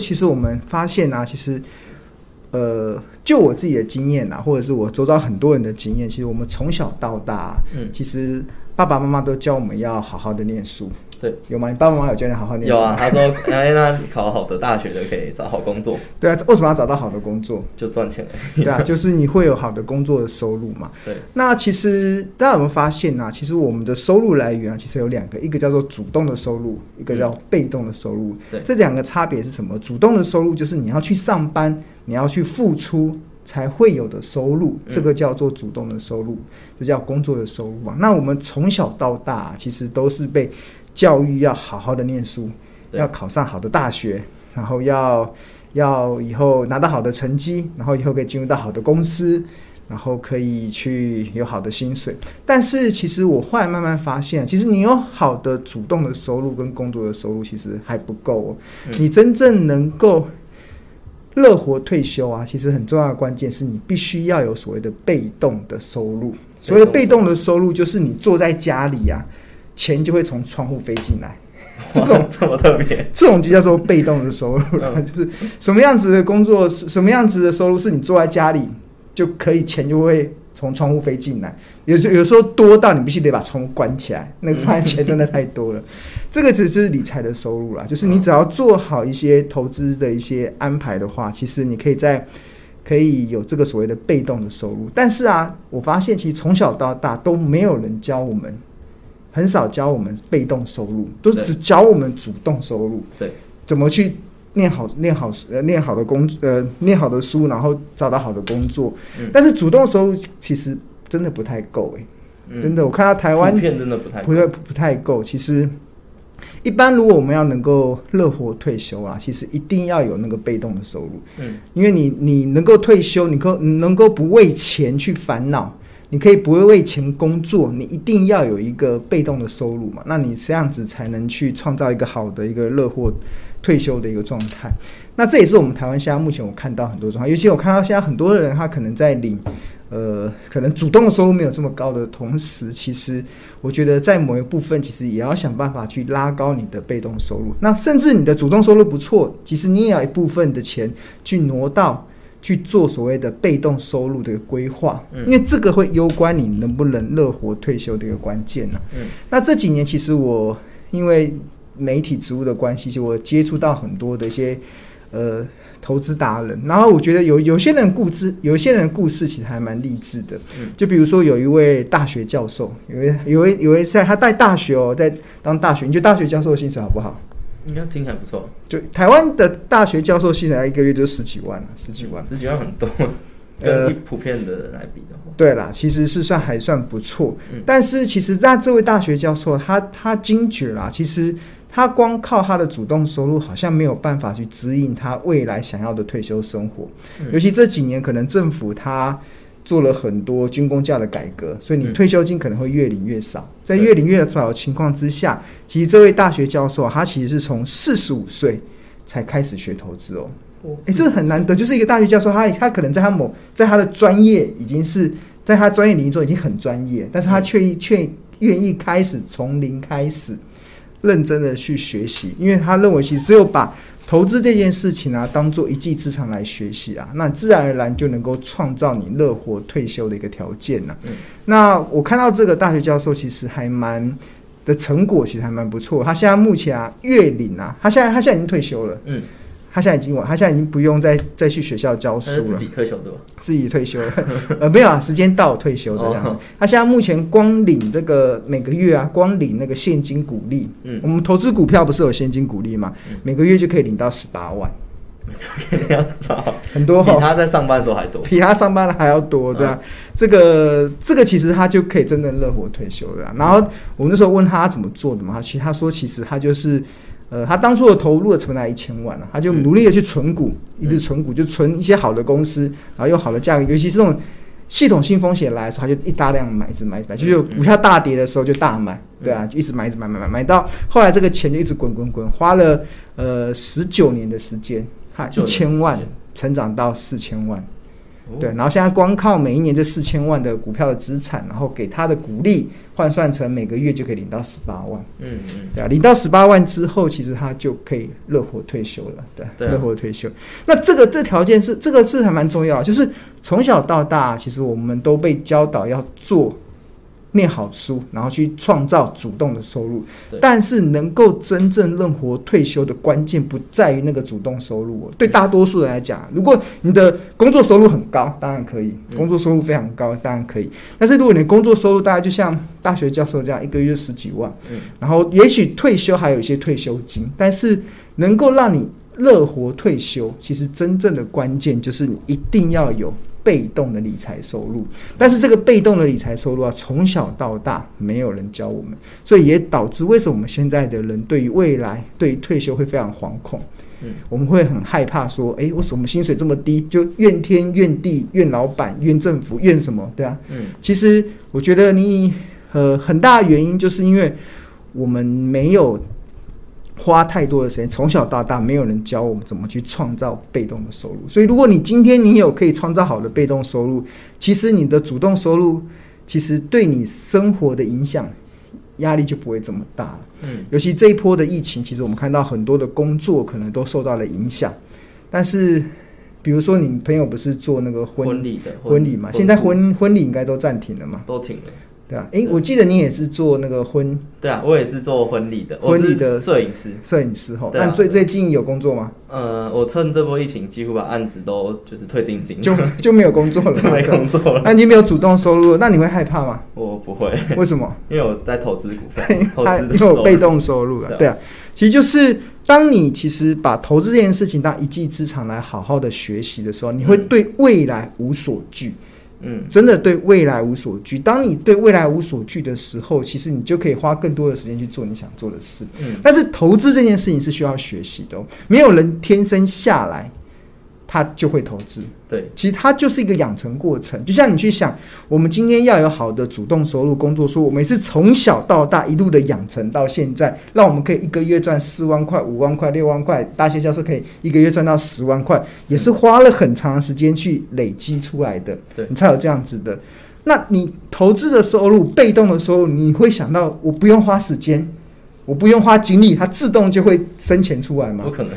其实我们发现啊，其实，呃，就我自己的经验啊，或者是我周遭很多人的经验，其实我们从小到大，嗯，其实爸爸妈妈都教我们要好好的念书。对，有吗？你爸爸妈妈有教你好好念书？有啊，他说：“ 哎，那考好的大学就可以找好工作。”对啊，为什么要找到好的工作？就赚钱了。对啊，就是你会有好的工作的收入嘛。对。那其实大家有没有发现啊？其实我们的收入来源啊，其实有两个，一个叫做主动的收入，一个叫被动的收入。对。这两个差别是什么？主动的收入就是你要去上班，你要去付出才会有的收入，这个叫做主动的收入，这叫工作的收入嘛。那我们从小到大其实都是被。教育要好好的念书，要考上好的大学，然后要要以后拿到好的成绩，然后以后可以进入到好的公司，然后可以去有好的薪水。但是其实我后来慢慢发现，其实你有好的主动的收入跟工作的收入，其实还不够哦。你真正能够乐活退休啊，其实很重要的关键是你必须要有所谓的被动的收入。所谓的被动的收入，就是你坐在家里啊。钱就会从窗户飞进来，这种这么特别，这种就叫做被动的收入了，就是什么样子的工作是什么样子的收入，是你坐在家里就可以，钱就会从窗户飞进来。有时有时候多到你必须得把窗户关起来，那个钱真的太多了。这个只是理财的收入啦，就是你只要做好一些投资的一些安排的话，其实你可以在可以有这个所谓的被动的收入。但是啊，我发现其实从小到大都没有人教我们。很少教我们被动收入，都是只教我们主动收入。对，怎么去念好、念好、呃、念好的工呃、念好的书，然后找到好的工作。嗯、但是主动收入其实真的不太够诶、欸嗯，真的，我看到台湾片真的不太不太不太够。其实，一般如果我们要能够乐活退休啊，其实一定要有那个被动的收入。嗯，因为你你能够退休，你够你能够不为钱去烦恼。你可以不会为钱工作，你一定要有一个被动的收入嘛？那你这样子才能去创造一个好的一个乐活退休的一个状态。那这也是我们台湾现在目前我看到很多状况，尤其我看到现在很多的人他可能在领，呃，可能主动的收入没有这么高的同时，其实我觉得在某一部分其实也要想办法去拉高你的被动收入。那甚至你的主动收入不错，其实你也要一部分的钱去挪到。去做所谓的被动收入的规划，因为这个会攸关你能不能乐活退休的一个关键呢。嗯，那这几年其实我因为媒体职务的关系，其实我接触到很多的一些呃投资达人，然后我觉得有有些人故事，有些人故事其实还蛮励志的。嗯，就比如说有一位大学教授，有一有一有一在他带大学哦，在当大学，你觉得大学教授的薪水好不好？应该听起来不错。就台湾的大学教授，现在一个月就十几万了，十几万，十几万很多。呃，普遍的人来比的话，对啦，其实是算还算不错。嗯。但是其实那这位大学教授，他他惊觉啦，其实他光靠他的主动收入，好像没有办法去指引他未来想要的退休生活。嗯。尤其这几年，可能政府他。做了很多军工价的改革，所以你退休金可能会越领越少。在越领越少的情况之下，其实这位大学教授他其实是从四十五岁才开始学投资哦。哎，这个很难得，就是一个大学教授，他他可能在他某在他的专业已经是在他专业领域中已经很专业，但是他却却愿意开始从零开始认真的去学习，因为他认为其实只有把。投资这件事情啊，当做一技之长来学习啊，那自然而然就能够创造你乐活退休的一个条件呢、啊。嗯。那我看到这个大学教授其实还蛮的成果，其实还蛮不错。他现在目前啊，月领啊，他现在他现在已经退休了。嗯。他现在已经完，他现在已经不用再再去学校教书了。自己退休对吧？自己退休了，呃，没有啊，时间到退休的这样子。他现在目前光领这个每个月啊，光领那个现金股利。嗯。我们投资股票不是有现金股利吗？嗯。每个月就可以领到十八万。每个月领到十八万，很多哈。比他在上班的时候还多。比他上班的还要多，对啊。嗯。这个这个其实他就可以真正乐活退休了。然后我们那时候问他怎么做的嘛，其实他说其实他就是。呃，他当初的投入的成本一千万了，他就努力的去存股，嗯、一直存股，就存一些好的公司，然后用好的价格，尤其是这种系统性风险来的时候，他就一大量买，一直买，一直买，就是股票大跌的时候就大买，对啊，就一直买，一直买，买买买到后来这个钱就一直滚滚滚，花了呃十九年的时间，哈，一千万成长到四千万，对，然后现在光靠每一年这四千万的股票的资产，然后给他的股利换算成每个月就可以领到十八万。嗯嗯，对啊，领到十八万之后，其实他就可以乐活退休了。对，对啊、乐活退休。那这个这条件是这个是还蛮重要，就是从小到大，其实我们都被教导要做。念好书，然后去创造主动的收入。但是，能够真正乐活退休的关键不在于那个主动收入哦。对大多数人来讲，如果你的工作收入很高，当然可以；工作收入非常高，当然可以。但是，如果你的工作收入大概就像大学教授这样，一个月十几万，然后也许退休还有一些退休金，但是能够让你乐活退休，其实真正的关键就是你一定要有。被动的理财收入，但是这个被动的理财收入啊，从小到大没有人教我们，所以也导致为什么我们现在的人对于未来、对于退休会非常惶恐。嗯，我们会很害怕说，哎，为什么薪水这么低？就怨天怨地、怨老板、怨政府、怨什么？对啊，嗯，其实我觉得你呃很大的原因就是因为我们没有。花太多的时间，从小到大没有人教我们怎么去创造被动的收入。所以，如果你今天你有可以创造好的被动收入，其实你的主动收入其实对你生活的影响压力就不会这么大了。嗯，尤其这一波的疫情，其实我们看到很多的工作可能都受到了影响。但是，比如说你朋友不是做那个婚婚礼的婚礼嘛？现在婚婚礼应该都暂停了嘛？都停了。对啊，哎，我记得你也是做那个婚，对啊，我也是做婚礼的，婚礼的摄影师，摄影师哈。那最最近有工作吗？呃，我趁这波疫情，几乎把案子都就是退定金，就就没有工作了，没工作了。那你没有主动收入，那你会害怕吗？我不会，为什么？因为我在投资股票，投资因为有被动收入了。对啊，其实就是当你其实把投资这件事情当一技之长来好好的学习的时候，你会对未来无所惧。嗯，真的对未来无所惧。当你对未来无所惧的时候，其实你就可以花更多的时间去做你想做的事。嗯，但是投资这件事情是需要学习的哦，没有人天生下来。他就会投资，对，其实它就是一个养成过程。就像你去想，我们今天要有好的主动收入工作，说我们是从小到大一路的养成到现在，让我们可以一个月赚四万块、五万块、六万块。大学教授可以一个月赚到十万块，也是花了很长的时间去累积出来的。对，你才有这样子的。那你投资的收入、被动的收入，你会想到我不用花时间，我不用花精力，它自动就会生钱出来吗？不可能。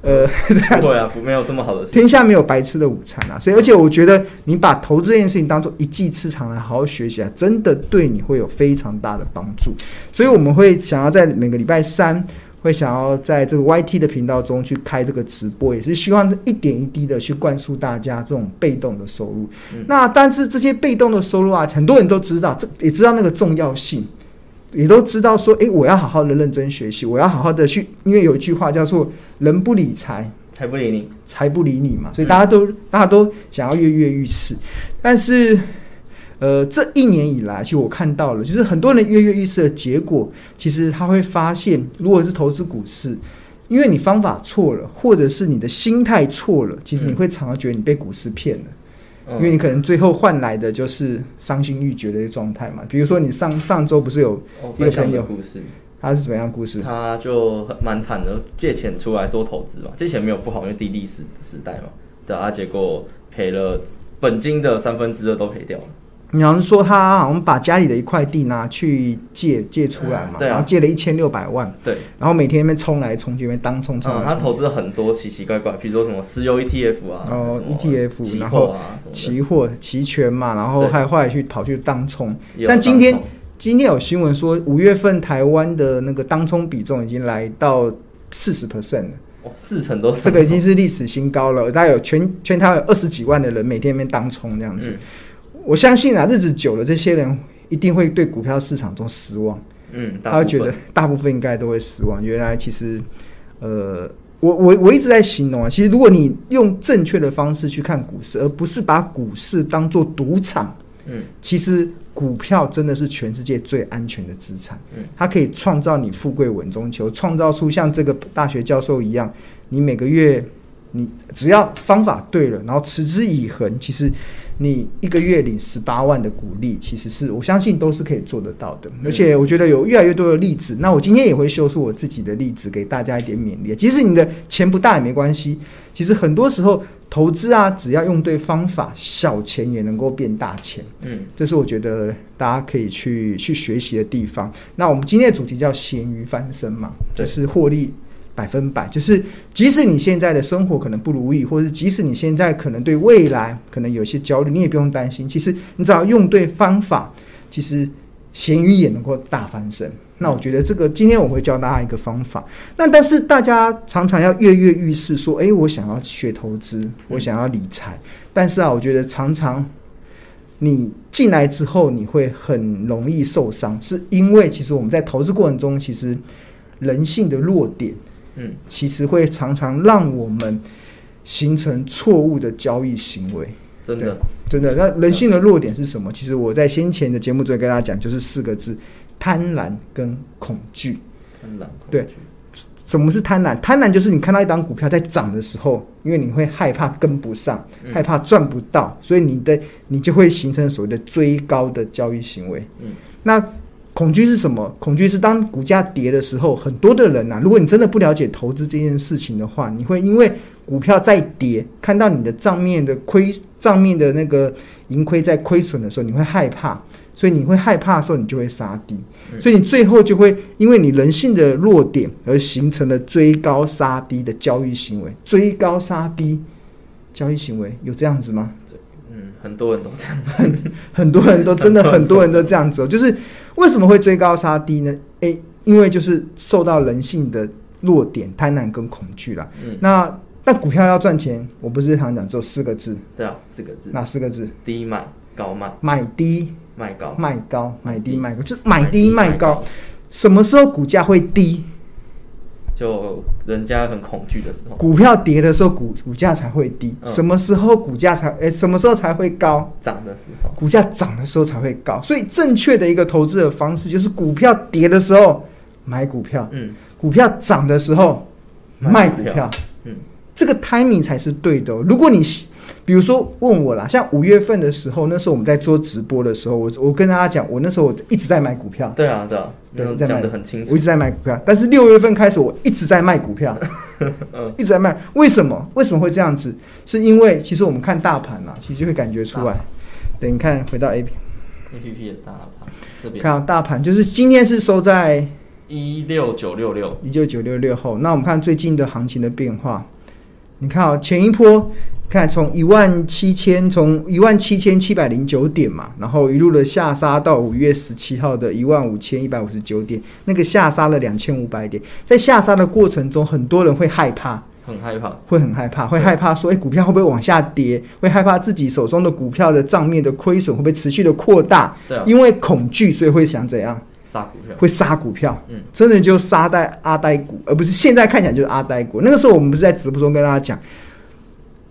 呃，不会啊，没有这么好的事。天下没有白吃的午餐啊，所以而且我觉得你把投资这件事情当做一技之长来好好学习啊，真的对你会有非常大的帮助。所以我们会想要在每个礼拜三，会想要在这个 YT 的频道中去开这个直播，也是希望一点一滴的去灌输大家这种被动的收入。嗯、那但是这些被动的收入啊，很多人都知道，这也知道那个重要性。也都知道说，诶，我要好好的认真学习，我要好好的去，因为有一句话叫做“人不理财，财不理你，财不理你”嘛，所以大家都、嗯、大家都想要跃跃欲试。但是，呃，这一年以来，其实我看到了，就是很多人跃跃欲试的结果，其实他会发现，如果是投资股市，因为你方法错了，或者是你的心态错了，其实你会常常觉得你被股市骗了。因为你可能最后换来的就是伤心欲绝的一个状态嘛。比如说你上上周不是有一个朋友故事，他是怎么样故事？他就蛮惨的，借钱出来做投资嘛，借钱没有不好，因为低利时时代嘛，对啊，结果赔了本金的三分之二都赔掉了。你好像说他好像把家里的一块地拿去借借出来嘛，然后借了一千六百万，对，然后每天那边冲来冲去，那边当冲冲。他投资很多奇奇怪怪，比如说什么石油 ETF 啊，哦 ETF，然后期货、期权嘛，然后还后来去跑去当冲。像今天今天有新闻说，五月份台湾的那个当冲比重已经来到四十 percent 了，哦，四成都，这个已经是历史新高了。大概有全全台湾有二十几万的人每天那边当冲这样子。我相信啊，日子久了，这些人一定会对股票市场中失望。嗯，他会觉得大部分应该都会失望。原来其实，呃，我我我一直在形容啊，其实如果你用正确的方式去看股市，而不是把股市当做赌场，嗯，其实股票真的是全世界最安全的资产。嗯，它可以创造你富贵稳中求，创造出像这个大学教授一样，你每个月你只要方法对了，然后持之以恒，其实。你一个月领十八万的股利，其实是我相信都是可以做得到的。而且我觉得有越来越多的例子。那我今天也会秀出我自己的例子，给大家一点勉励。即使你的钱不大也没关系。其实很多时候投资啊，只要用对方法，小钱也能够变大钱。嗯，这是我觉得大家可以去去学习的地方。那我们今天的主题叫“咸鱼翻身”嘛，就是获利百分百。就是即使你现在的生活可能不如意，或者是即使你现在可能对未来可能有些焦虑，你也不用担心。其实你只要用对方法，其实咸鱼也能够大翻身。那我觉得这个今天我会教大家一个方法。那但是大家常常要跃跃欲试，说：“诶，我想要学投资，我想要理财。”但是啊，我觉得常常你进来之后，你会很容易受伤，是因为其实我们在投资过程中，其实人性的弱点，嗯，其实会常常让我们形成错误的交易行为。真的，真的。那人性的弱点是什么？其实我在先前的节目中跟大家讲，就是四个字。贪婪跟恐惧，贪婪对，什么是贪婪？贪婪就是你看到一档股票在涨的时候，因为你会害怕跟不上，嗯、害怕赚不到，所以你的你就会形成所谓的追高的交易行为。嗯，那恐惧是什么？恐惧是当股价跌的时候，很多的人呐、啊，如果你真的不了解投资这件事情的话，你会因为股票在跌，看到你的账面的亏账面的那个盈亏在亏损的时候，你会害怕。所以你会害怕的时候，你就会杀低，所以你最后就会因为你人性的弱点而形成了追高杀低的交易行为。追高杀低交易行为有这样子吗？很多人都这样，很很多人都真的很多人都这样子。就是为什么会追高杀低呢？诶，因为就是受到人性的弱点贪婪跟恐惧啦。嗯，那但股票要赚钱，我不是常讲只有四个字？对啊，四个字。哪四个字？低买高卖，买低。卖高，卖高，买低，卖高，就是买低卖高。什么时候股价会低？就人家很恐惧的时候。股票跌的时候，股股价才会低。什么时候股价才？诶，什么时候才会高？涨的时候。股价涨的时候才会高。所以正确的一个投资的方式就是：股票跌的时候买股票，嗯，股票涨的时候卖股票，嗯，这个 timing 才是对的。如果你比如说问我啦，像五月份的时候，那时候我们在做直播的时候，我我跟大家讲，我那时候我一直在买股票。对啊，对啊，对，讲的很清楚。我一直在买股票，但是六月份开始，我一直在卖股票，嗯，一直在卖。为什么？为什么会这样子？是因为其实我们看大盘啊，其实就会感觉出来。等你看，回到 A P A P P 的大盘这边，看大盘就是今天是收在一六九六六，一六九六六后。那我们看最近的行情的变化。你看啊、哦，前一波看从一万七千，从一万七千七百零九点嘛，然后一路的下杀到五月十七号的一万五千一百五十九点，那个下杀了两千五百点。在下杀的过程中，很多人会害怕，很害怕，会很害怕，会害怕说，哎，股票会不会往下跌？会害怕自己手中的股票的账面的亏损会不会持续的扩大？对啊，因为恐惧，所以会想怎样？杀股票，会杀股票，嗯，真的就杀在阿呆股，而不是现在看起来就是阿呆股。那个时候我们不是在直播中跟大家讲，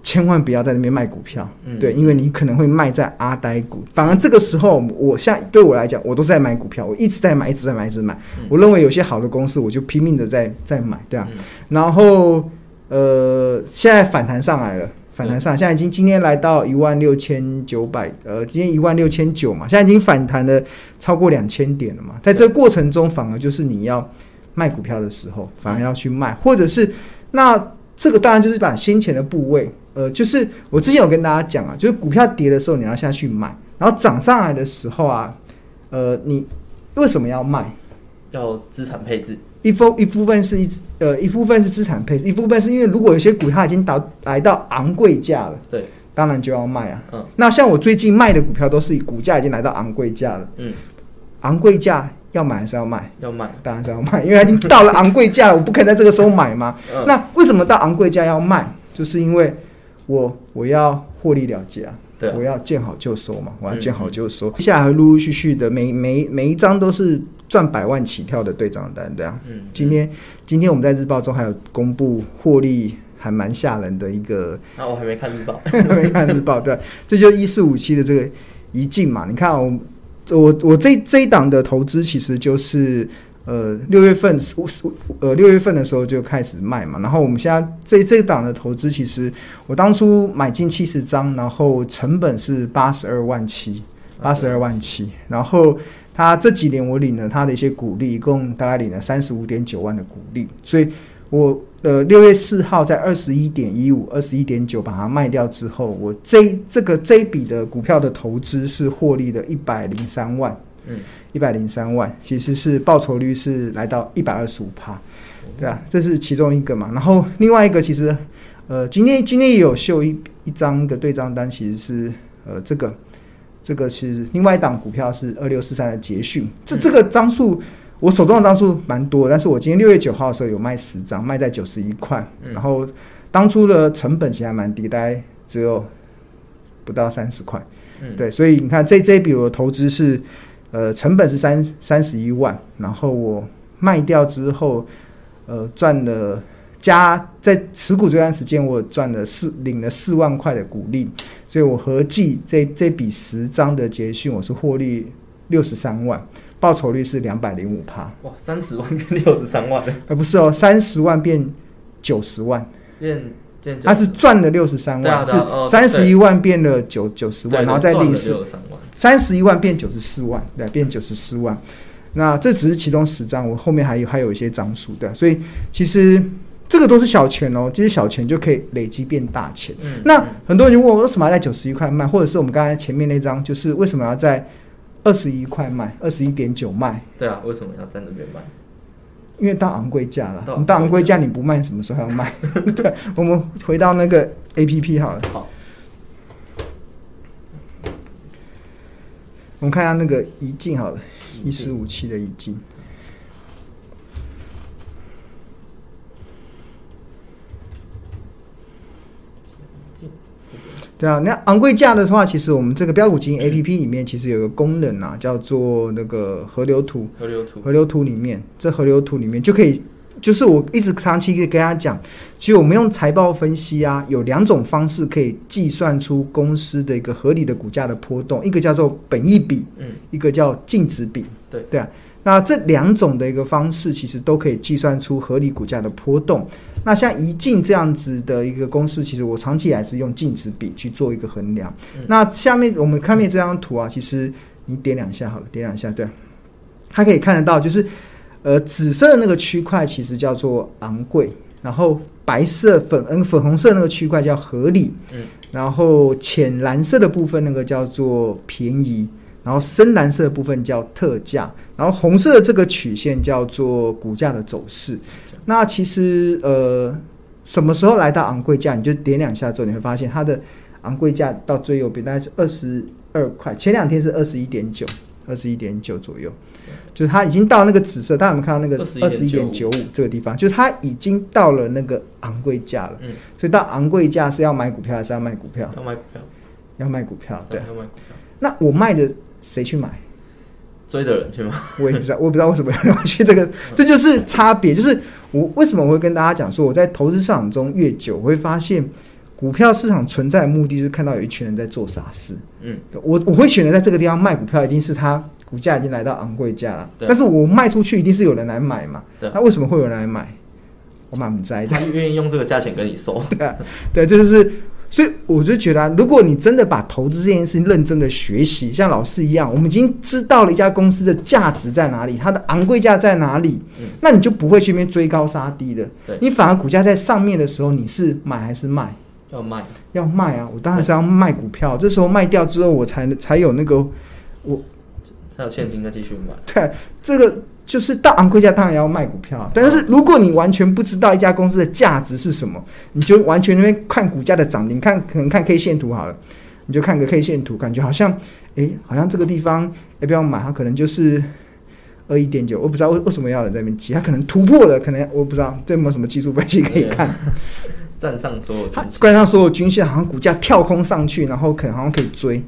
千万不要在那边卖股票，嗯，对，因为你可能会卖在阿呆股。反而这个时候，我现在对我来讲，我都在买股票，我一直在买，一直在买，一直买。嗯，我认为有些好的公司，我就拼命的在在买，对啊。嗯，然后，呃，现在反弹上来了。反弹上，现在已经今天来到一万六千九百，呃，今天一万六千九嘛，现在已经反弹了超过两千点了嘛。在这个过程中，反而就是你要卖股票的时候，反而要去卖，或者是那这个当然就是把先前的部位，呃，就是我之前有跟大家讲啊，就是股票跌的时候你要下去买，然后涨上来的时候啊，呃，你为什么要卖？要资产配置。一部一部分是一呃一部分是资产配置，一部分是因为如果有些股它已经到来到昂贵价了，对，当然就要卖啊。嗯，那像我最近卖的股票都是股价已经来到昂贵价了，嗯，昂贵价要买还是要卖？要卖，当然是要卖，因为它已经到了昂贵价了，我不可能在这个时候买嘛。嗯，那为什么到昂贵价要卖？就是因为我我要获利了结啊，对啊，我要见好就收嘛，我要见好就收，接下来会陆陆续续的每每每一张都是。赚百万起跳的对账单，对啊。嗯，今天今天我们在日报中还有公布获利还蛮吓人的一个。那、啊、我还没看日报，还没看日报，对，这就是一四五七的这个一进嘛。你看我我我这这一档的投资其实就是呃六月份呃六月份的时候就开始卖嘛，然后我们现在这这一档的投资其实我当初买进七十张，然后成本是八十二万七，八十二万七，然后。他这几年我领了他的一些股利，一共大概领了三十五点九万的股利，所以我呃六月四号在二十一点一五、二十一点九把它卖掉之后，我这这个这一笔的股票的投资是获利的一百零三万，嗯，一百零三万，其实是报酬率是来到一百二十五趴，对啊，这是其中一个嘛。然后另外一个其实，呃，今天今天也有秀一一张的对账单，其实是呃这个。这个是另外一档股票，是二六四三的捷讯。这这个张数，我手中的张数蛮多，但是我今天六月九号的时候有卖十张，卖在九十一块。然后当初的成本其实还蛮低，大概只有不到三十块。对，所以你看这这一笔我的投资是，呃，成本是三三十一万，然后我卖掉之后，呃，赚了。加在持股这段时间，我赚了四领了四万块的股利，所以我合计这这笔十张的捷讯，我是获利六十三万，报酬率是两百零五趴。哇，三十万变六十三万？呃，不是哦，三十万变九十万，变变，他是赚了六十三万，是三十一万变了九九十万，然后再领四三十一万变九十四万，对，变九十四万。那这只是其中十张，我后面还有还有一些张数的，所以其实。这个都是小钱哦，这些小钱就可以累积变大钱。嗯，那很多人就问我，为什么要在九十一块卖，或者是我们刚才前面那张，就是为什么要在二十一块卖，二十一点九卖？对啊，为什么要在那边卖？因为到昂贵价了，你到昂贵价你不卖，什么时候要卖？对，我们回到那个 APP 好了。好，我们看一下那个宜进好了，一四五七的宜进。对啊，那昂贵价的话，其实我们这个标股基金 A P P 里面其实有个功能啊，叫做那个河流图。河流图，河流图里面，这河流图里面就可以，就是我一直长期可以跟大家讲，其实我们用财报分析啊，有两种方式可以计算出公司的一个合理的股价的波动，一个叫做本益比，嗯，一个叫净值比，对对啊。那这两种的一个方式，其实都可以计算出合理股价的波动。那像一进这样子的一个公式，其实我长期以来是用净值比去做一个衡量。嗯、那下面我们看面这张图啊，其实你点两下好了，点两下，对，它可以看得到，就是呃紫色的那个区块其实叫做昂贵，然后白色粉嗯粉红色那个区块叫合理，嗯，然后浅蓝色的部分那个叫做便宜。然后深蓝色的部分叫特价，然后红色的这个曲线叫做股价的走势。那其实呃，什么时候来到昂贵价？你就点两下之后，你会发现它的昂贵价到最右边大概是二十二块，前两天是二十一点九，二十一点九左右，就是它已经到那个紫色，大家有没有看到那个二十一点九五这个地方？就是它已经到了那个昂贵价了。嗯，所以到昂贵价是要买股票还是要卖股票？要卖股票，要卖股票，对，要卖股票。那我卖的。谁去买？追的人去吗？我也不知道，我也不知道为什么要去这个，这就是差别。就是我为什么我会跟大家讲说，我在投资市场中越久，我会发现股票市场存在的目的，就是看到有一群人在做傻事。嗯，我我会选择在这个地方卖股票，一定是它股价已经来到昂贵价了。但是我卖出去，一定是有人来买嘛。那为什么会有人来买？我蛮不在意的。他愿意用这个价钱跟你收。对啊，对，这就是。所以我就觉得啊，如果你真的把投资这件事情认真的学习，像老师一样，我们已经知道了一家公司的价值在哪里，它的昂贵价在哪里，嗯，那你就不会去那边追高杀低的。对，你反而股价在上面的时候，你是买还是卖？要卖，要卖啊！我当然是要卖股票，这时候卖掉之后，我才才有那个我才有现金再继续买。对，这个。就是到昂贵价当然要卖股票，但是如果你完全不知道一家公司的价值是什么，你就完全那边看股价的涨，你看可能看 K 线图好了，你就看个 K 线图，感觉好像，哎、欸，好像这个地方要不要买？它可能就是二一点九，我不知道为为什么要在那边急，它可能突破了，可能我不知道这有没有什么技术分析可以看。站上所有，关上所有均线，好像股价跳空上去，然后可能好像可以追，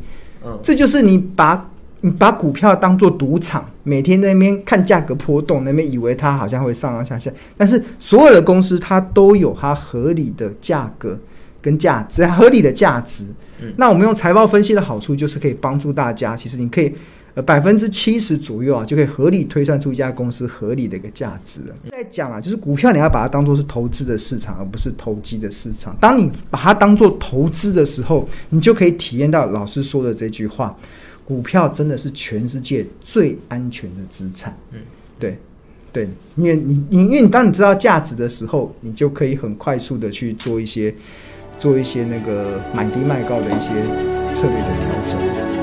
嗯，这就是你把。你把股票当做赌场，每天在那边看价格波动，那边以为它好像会上上下下，但是所有的公司它都有它合理的价格跟价值，合理的价值。嗯，那我们用财报分析的好处就是可以帮助大家，其实你可以呃百分之七十左右啊，就可以合理推算出一家公司合理的一个价值了。再讲啊，就是股票你要把它当做是投资的市场，而不是投机的市场。当你把它当做投资的时候，你就可以体验到老师说的这句话。股票真的是全世界最安全的资产。嗯，对，对，因为你你因为你当你知道价值的时候，你就可以很快速的去做一些做一些那个买低卖高的一些策略的调整。